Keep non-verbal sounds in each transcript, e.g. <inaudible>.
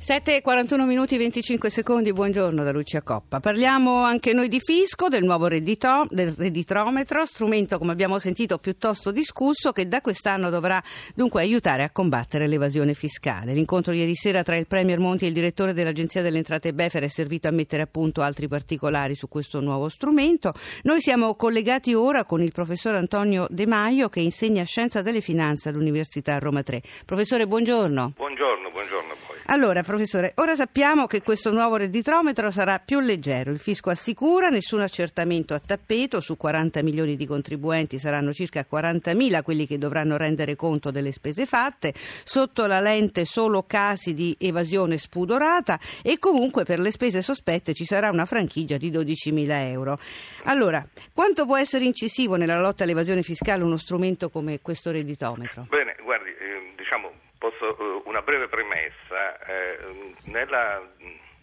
7.41 minuti e 25 secondi, buongiorno da Lucia Coppa. Parliamo anche noi di fisco, del nuovo reddito, del redditrometro, strumento come abbiamo sentito piuttosto discusso che da quest'anno dovrà dunque aiutare a combattere l'evasione fiscale. L'incontro ieri sera tra il Premier Monti e il direttore dell'Agenzia delle Entrate Befer è servito a mettere a punto altri particolari su questo nuovo strumento. Noi siamo collegati ora con il professor Antonio De Maio che insegna Scienza delle Finanze all'Università Roma 3. Professore, buongiorno. Buongiorno, buongiorno. Allora, professore, ora sappiamo che questo nuovo redditrometro sarà più leggero. Il fisco assicura nessun accertamento a tappeto. Su 40 milioni di contribuenti saranno circa 40.000 quelli che dovranno rendere conto delle spese fatte. Sotto la lente solo casi di evasione spudorata e comunque per le spese sospette ci sarà una franchigia di 12.000 euro. Allora, quanto può essere incisivo nella lotta all'evasione fiscale uno strumento come questo redditometro? Bene, guardi, eh, diciamo, posso, eh, una breve premessa. Eh, nella,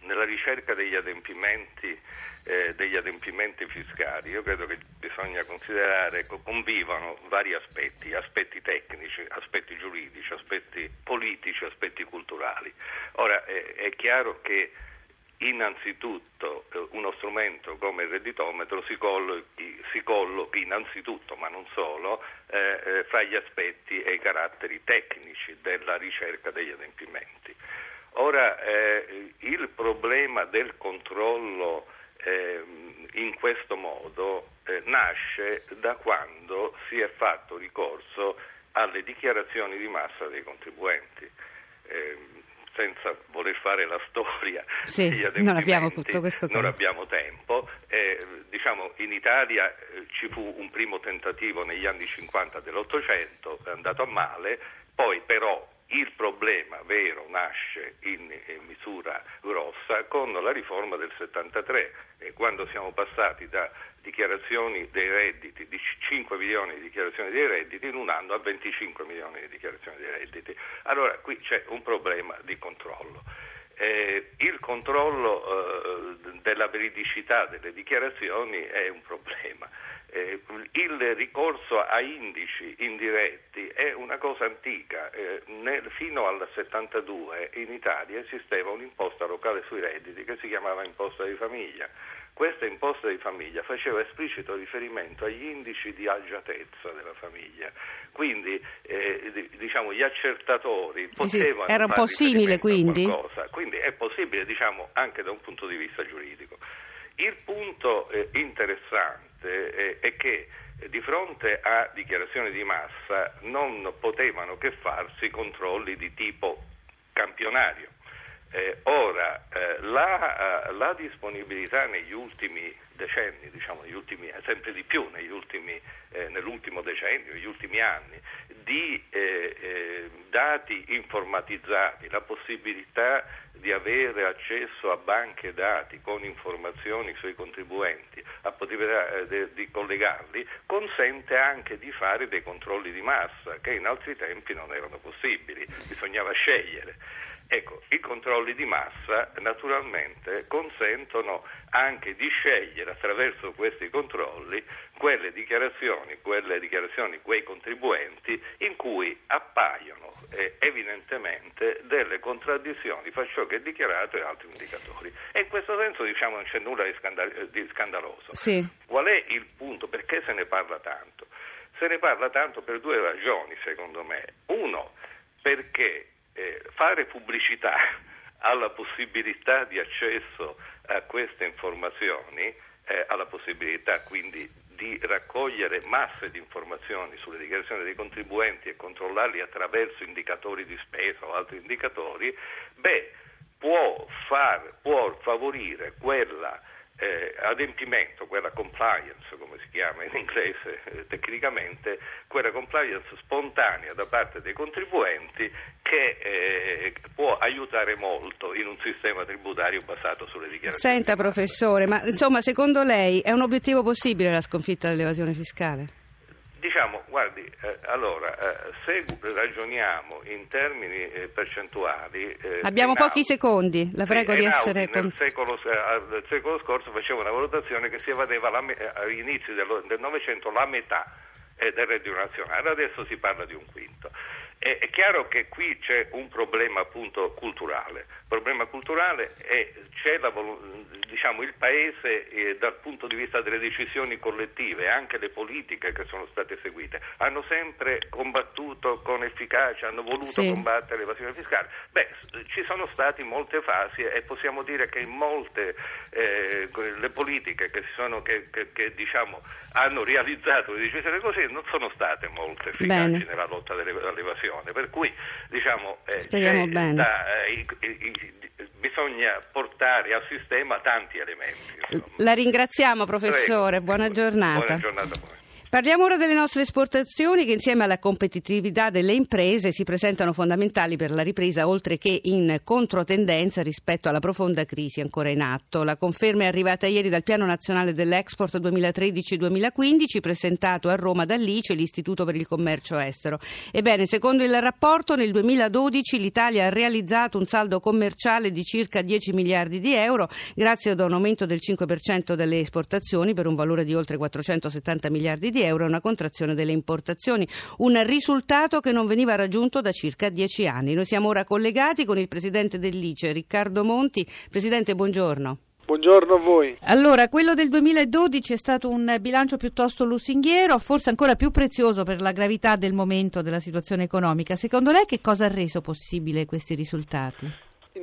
nella, ricerca degli adempimenti, eh, degli adempimenti, fiscali, io credo che bisogna considerare che convivano vari aspetti, aspetti tecnici, aspetti giuridici, aspetti politici, aspetti culturali. Ora, è chiaro che innanzitutto eh, uno strumento come il redditometro si collochi, si collochi innanzitutto, ma non solo, eh, eh, fra gli aspetti e i caratteri tecnici della ricerca degli adempimenti. Ora, eh, il problema del controllo ehm, in questo modo eh, nasce da quando si è fatto ricorso alle dichiarazioni di massa dei contribuenti. Senza voler fare la storia <laughs> sì, non abbiamo tutto questo tempo. Non abbiamo tempo. Eh, diciamo, in Italia eh, ci fu un primo tentativo negli anni 50 dell'Ottocento, è andato a male, poi però il problema vero nasce in, in, misura grossa con la riforma del 73, eh, quando siamo passati da dichiarazioni dei redditi, di 5 milioni di dichiarazioni dei redditi in un anno a 25 milioni di dichiarazioni dei redditi. Allora qui c'è un problema di controllo. Eh, il controllo eh, della veridicità delle dichiarazioni è un problema. Eh, il ricorso a indici indiretti è una cosa antica. Eh, nel, fino al 72 in Italia esisteva un'imposta locale sui redditi che si chiamava imposta di famiglia questa imposta di famiglia faceva esplicito riferimento agli indici di agiatezza della famiglia, quindi eh, diciamo, gli accertatori potevano... Sì, era un po' simile quindi? Quindi è possibile diciamo, anche da un punto di vista giuridico. Il punto eh, interessante eh, è che di fronte a dichiarazioni di massa non potevano che farsi controlli di tipo campionario. Eh, ora, eh, la, uh, la, disponibilità negli ultimi decenni, diciamo, negli ultimi, sempre di più ultimi, eh, nell'ultimo decennio, negli ultimi anni, di eh, eh, dati informatizzati, la possibilità di avere accesso a banche dati con informazioni sui contribuenti, la possibilità eh, di collegarli, consente anche di fare dei controlli di massa che in altri tempi non erano possibili, bisognava scegliere. Ecco, i controlli di massa naturalmente consentono anche di scegliere attraverso questi controlli quelle dichiarazioni, quelle dichiarazioni, quei contribuenti in cui appaiono eh, evidentemente delle contraddizioni fra ciò che è dichiarato e altri indicatori. E in questo senso diciamo non c'è nulla di, scandal- di scandaloso. Sì. Qual è il punto? Perché se ne parla tanto? Se ne parla tanto per due ragioni, secondo me. Uno, perché eh, fare pubblicità <laughs> alla possibilità di accesso a queste informazioni, eh, alla possibilità quindi di raccogliere masse di informazioni sulle dichiarazioni dei contribuenti e controllarli attraverso indicatori di spesa o altri indicatori, beh, può, far, può favorire quella eh, adempimento, quella compliance, come si chiama in inglese eh, tecnicamente, quella compliance spontanea da parte dei contribuenti che eh, può aiutare molto in un sistema tributario basato sulle dichiarazioni. Senta professore, ma insomma secondo lei è un obiettivo possibile la sconfitta dell'evasione fiscale? Diciamo, guardi, eh, allora, eh, se ragioniamo in termini eh, percentuali... Eh, Abbiamo pochi Audi, secondi, la prego sì, di essere... Nel secolo, nel secolo, scorso faceva una valutazione che si evadeva agli inizi del Novecento la metà eh, del reddito nazionale, adesso si parla di un quinto. È, chiaro che qui c'è un problema appunto culturale. Il problema culturale è c'è la, diciamo, il Paese eh, dal punto di vista delle decisioni collettive, anche le politiche che sono state seguite, hanno sempre combattuto con efficacia, hanno voluto sì. combattere l'evasione fiscale. Beh, ci sono state molte fasi e possiamo dire che in molte eh, le politiche che, sono, che, che, che diciamo, hanno realizzato le decisioni così non sono state molto efficaci Bene. nella lotta all'evasione. Per cui diciamo, eh, da, eh, i, i, bisogna portare al sistema tanti elementi. Insomma. La ringraziamo professore, Prego. buona giornata. Buona giornata. Parliamo ora delle nostre esportazioni che insieme alla competitività delle imprese si presentano fondamentali per la ripresa oltre che in controtendenza rispetto alla profonda crisi ancora in atto. La conferma è arrivata ieri dal Piano Nazionale dell'Export 2013-2015 presentato a Roma dall'ICE, l'Istituto per il Commercio Estero. Ebbene, secondo il rapporto nel 2012 l'Italia ha realizzato un saldo commerciale di circa 10 miliardi di euro grazie ad un aumento del 5% delle esportazioni per un valore di oltre 470 miliardi di euro euro e una contrazione delle importazioni, un risultato che non veniva raggiunto da circa dieci anni. Noi siamo ora collegati con il presidente dell'ICE, Riccardo Monti. Presidente, buongiorno. Buongiorno a voi. Allora, quello del 2012 è stato un bilancio piuttosto lusinghiero, forse ancora più prezioso per la gravità del momento della situazione economica. Secondo lei che cosa ha reso possibile questi risultati?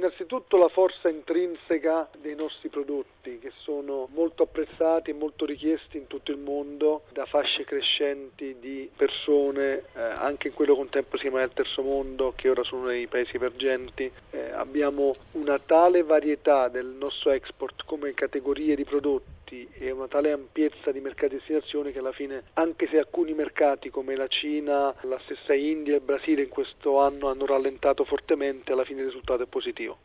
Innanzitutto la forza intrinseca dei nostri prodotti che sono molto apprezzati e molto richiesti in tutto il mondo da fasce crescenti di persone, eh, anche in quello contempo si chiama del terzo mondo, che ora sono nei paesi emergenti. Eh, abbiamo una tale varietà del nostro export come categorie di prodotti e una tale ampiezza di mercati di destinazione che alla fine, anche se alcuni mercati come la Cina, la stessa India e il Brasile in questo anno hanno rallentato fortemente, alla fine il risultato è positivo.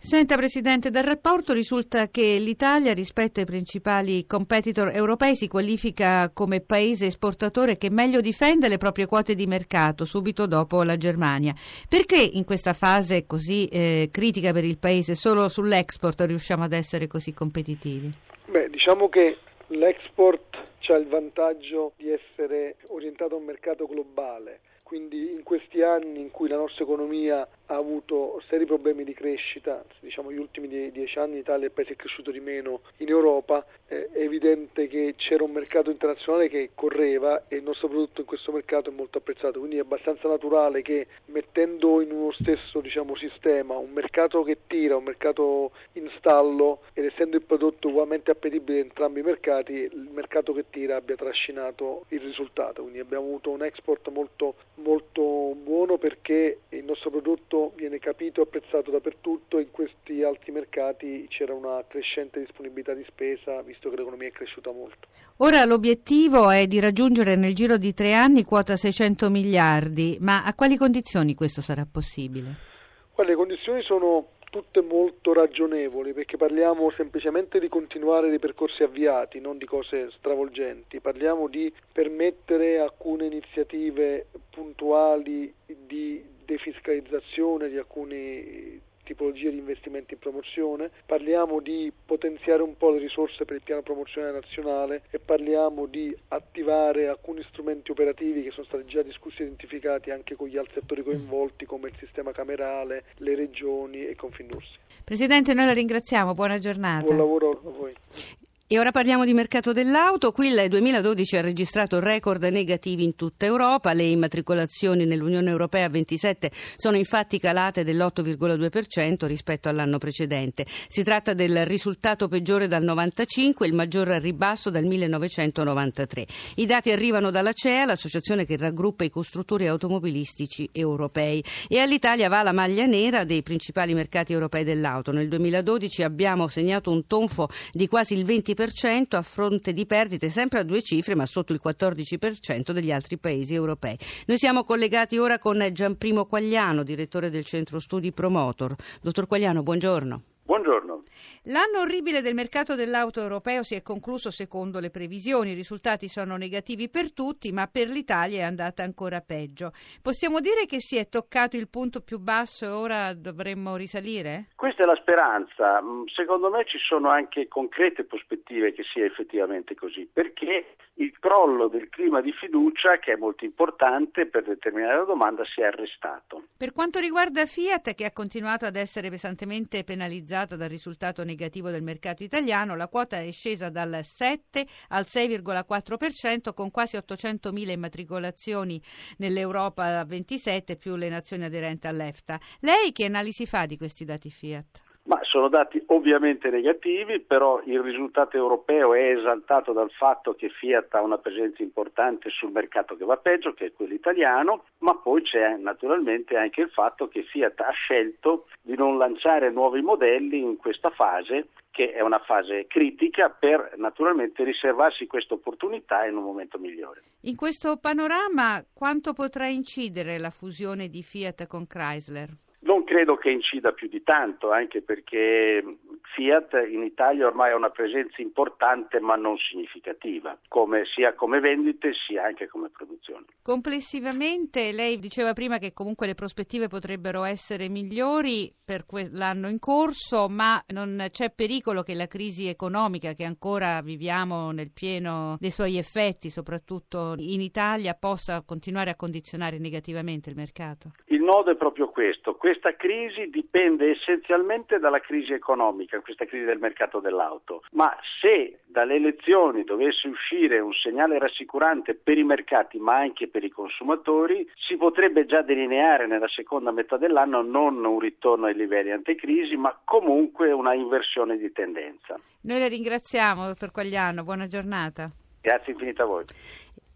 Senta Presidente, dal rapporto risulta che l'Italia rispetto ai principali competitor europei si qualifica come paese esportatore che meglio difende le proprie quote di mercato subito dopo la Germania. Perché in questa fase così eh, critica per il paese solo sull'export riusciamo ad essere così competitivi? Beh, diciamo che l'export ha il vantaggio di essere orientato a un mercato globale quindi in questi anni in cui la nostra economia ha avuto seri problemi di crescita, diciamo gli ultimi dieci anni in Italia il paese è cresciuto di meno in Europa, è evidente che c'era un mercato internazionale che correva e il nostro prodotto in questo mercato è molto apprezzato, quindi è abbastanza naturale che mettendo in uno stesso diciamo, sistema un mercato che tira, un mercato in stallo ed essendo il prodotto ugualmente appetibile in entrambi i mercati, il mercato che tira abbia trascinato il risultato, quindi abbiamo avuto un export molto molto buono perché il nostro prodotto viene capito e apprezzato dappertutto e in questi altri mercati c'era una crescente disponibilità di spesa visto che l'economia è cresciuta molto. Ora l'obiettivo è di raggiungere nel giro di tre anni quota 600 miliardi, ma a quali condizioni questo sarà possibile? le condizioni sono tutte molto ragionevoli perché parliamo semplicemente di continuare dei percorsi avviati, non di cose stravolgenti, parliamo di permettere alcune iniziative puntuali di defiscalizzazione di alcuni tipologie di investimenti in promozione, parliamo di potenziare un po' le risorse per il piano promozionale nazionale e parliamo di attivare alcuni strumenti operativi che sono stati già discussi e identificati anche con gli altri settori coinvolti come il sistema camerale, le regioni e Confindustria. Presidente, noi la ringraziamo, buona giornata. Buon lavoro a voi. E ora parliamo di mercato dell'auto. Qui il 2012 ha registrato record negativi in tutta Europa. Le immatricolazioni nell'Unione Europea a 27 sono infatti calate dell'8,2% rispetto all'anno precedente. Si tratta del risultato peggiore dal 95, il maggior ribasso dal 1993. I dati arrivano dalla CEA, l'associazione che raggruppa i costruttori automobilistici europei. E all'Italia va la maglia nera dei principali mercati europei dell'auto. Nel 2012 abbiamo segnato un tonfo di quasi il 20% a fronte di perdite sempre a due cifre ma sotto il 14% degli altri paesi europei. Noi siamo collegati ora con Gianprimo Quagliano, direttore del centro studi Promotor. Dottor Quagliano, buongiorno. Buongiorno. L'anno orribile del mercato dell'auto europeo si è concluso secondo le previsioni. I risultati sono negativi per tutti, ma per l'Italia è andata ancora peggio. Possiamo dire che si è toccato il punto più basso e ora dovremmo risalire? Questa è la speranza. Mm, secondo me ci sono anche concrete prospettive che sia effettivamente così, perché il crollo del clima di fiducia, che è molto importante per determinare la domanda, si è arrestato. Per quanto riguarda Fiat, che ha continuato ad essere pesantemente penalizzata dal risultato negativo, negativo del mercato italiano, la quota è scesa dal 7 al 6,4% con quasi 800.000 immatricolazioni nell'Europa 27 più le nazioni aderenti all'EFTA. Lei che analisi fa di questi dati Fiat? Ma sono dati ovviamente negativi, però il risultato europeo è esaltato dal fatto che Fiat ha una presenza importante sul mercato che va peggio, che è quello italiano, ma poi c'è naturalmente anche il fatto che Fiat ha scelto di non lanciare nuovi modelli in questa fase che è una fase critica per naturalmente riservarsi questa opportunità in un momento migliore. In questo panorama quanto potrà incidere la fusione di Fiat con Chrysler? Credo che incida più di tanto, anche perché Fiat in Italia ormai ha una presenza importante ma non significativa, come, sia come vendite sia anche come produzione. Complessivamente lei diceva prima che comunque le prospettive potrebbero essere migliori per l'anno in corso, ma non c'è pericolo che la crisi economica che ancora viviamo nel pieno dei suoi effetti, soprattutto in Italia, possa continuare a condizionare negativamente il mercato? Il nodo è proprio questo. Questa crisi dipende essenzialmente dalla crisi economica, questa crisi del mercato dell'auto. Ma se dalle elezioni dovesse uscire un segnale rassicurante per i mercati ma anche per i consumatori, si potrebbe già delineare nella seconda metà dell'anno non un ritorno ai livelli antecrisi, ma comunque una inversione di tendenza. Noi la ringraziamo, dottor Quagliano. Buona giornata. Grazie infinita a voi.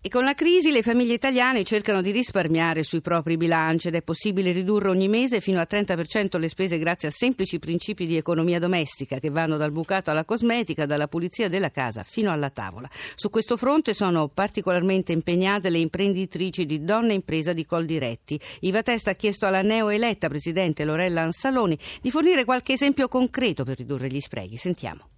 E con la crisi le famiglie italiane cercano di risparmiare sui propri bilanci ed è possibile ridurre ogni mese fino al 30% le spese grazie a semplici principi di economia domestica che vanno dal bucato alla cosmetica, dalla pulizia della casa fino alla tavola. Su questo fronte sono particolarmente impegnate le imprenditrici di Donna Impresa di Coldiretti. Iva Testa ha chiesto alla neoeletta presidente Lorella Ansaloni di fornire qualche esempio concreto per ridurre gli sprechi. Sentiamo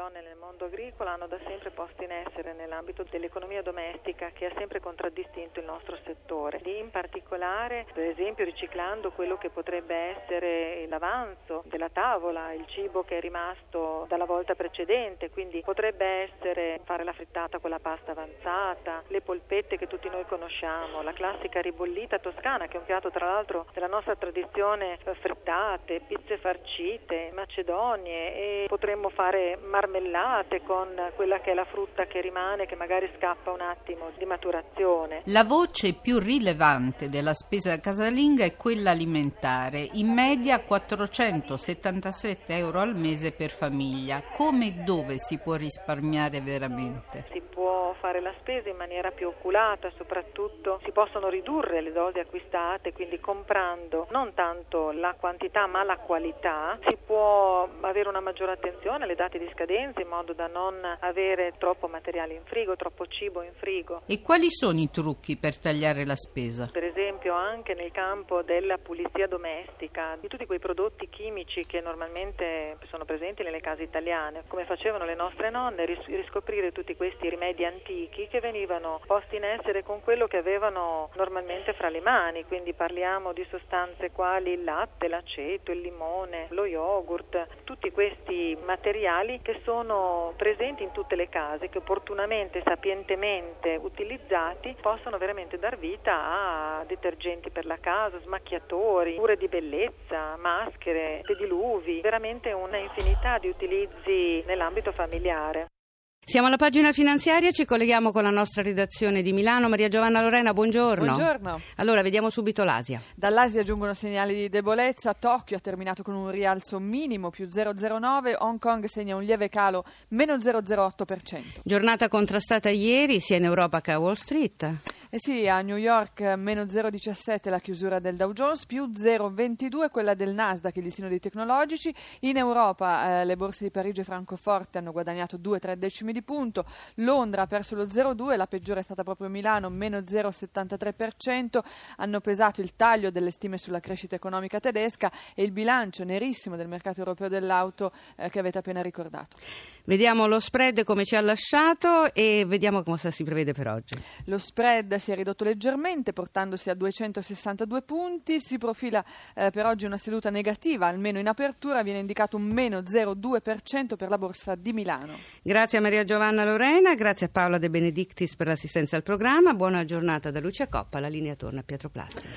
donne nel mondo agricolo hanno da sempre posto in essere nell'ambito dell'economia domestica che ha sempre contraddistinto il nostro settore. In particolare, per esempio, riciclando quello che potrebbe essere l'avanzo della tavola, il cibo che è rimasto dalla volta precedente, quindi potrebbe essere fare la frittata con la pasta avanzata, le polpette che tutti noi conosciamo, la classica ribollita toscana che è un piatto tra l'altro della nostra tradizione frittate, pizze farcite, macedonie e potremmo fare marmellate marmellate con quella che è la frutta che rimane, che magari scappa un attimo di maturazione. La voce più rilevante della spesa casalinga è quella alimentare, in media 477 euro al mese per famiglia. Come e dove si può risparmiare veramente? Si può fare la spesa in maniera più oculata, soprattutto si possono ridurre le dosi acquistate, quindi comprando non tanto la quantità ma la qualità, si può avere una maggiore attenzione alle date di scadenza in modo da non avere troppo materiale in frigo, troppo cibo in frigo. E quali sono i trucchi per tagliare la spesa? Per esempio anche nel campo della pulizia domestica, di tutti quei prodotti chimici che normalmente sono presenti nelle case italiane, come facevano le nostre nonne, riscoprire tutti questi rimedi antichi che venivano posti in essere con quello che avevano normalmente fra le mani, quindi parliamo di sostanze quali il latte, l'aceto, il limone, lo yogurt, tutti questi materiali che sono presenti in tutte le case che opportunamente, sapientemente utilizzati possono veramente dar vita a detergenti per la casa, smacchiatori, cure di bellezza, maschere, pediluvi, veramente una infinità di utilizzi nell'ambito familiare. Siamo alla pagina finanziaria, ci colleghiamo con la nostra redazione di Milano. Maria Giovanna Lorena, buongiorno. Buongiorno. Allora, vediamo subito l'Asia. Dall'Asia giungono segnali di debolezza. Tokyo ha terminato con un rialzo minimo più 0,09. Hong Kong segna un lieve calo meno 0,08%. Giornata contrastata ieri sia in Europa che a Wall Street. Eh sì, a New York meno 0,17 la chiusura del Dow Jones, più 0,22 quella del Nasdaq, il listino dei tecnologici. In Europa eh, le borse di Parigi e Francoforte hanno guadagnato 2-3 decimi di punto, Londra ha perso lo 0,2, la peggiore è stata proprio Milano, meno 0,73%, hanno pesato il taglio delle stime sulla crescita economica tedesca e il bilancio nerissimo del mercato europeo dell'auto eh, che avete appena ricordato. Vediamo lo spread come ci ha lasciato e vediamo cosa si prevede per oggi. Lo spread si è ridotto leggermente portandosi a 262 punti, si profila eh, per oggi una seduta negativa, almeno in apertura viene indicato un meno 0,2% per la borsa di Milano. Grazie a Maria Giovanna Lorena, grazie a Paola De Benedictis per l'assistenza al programma, buona giornata da Lucia Coppa, la linea torna a Pietro Plasti.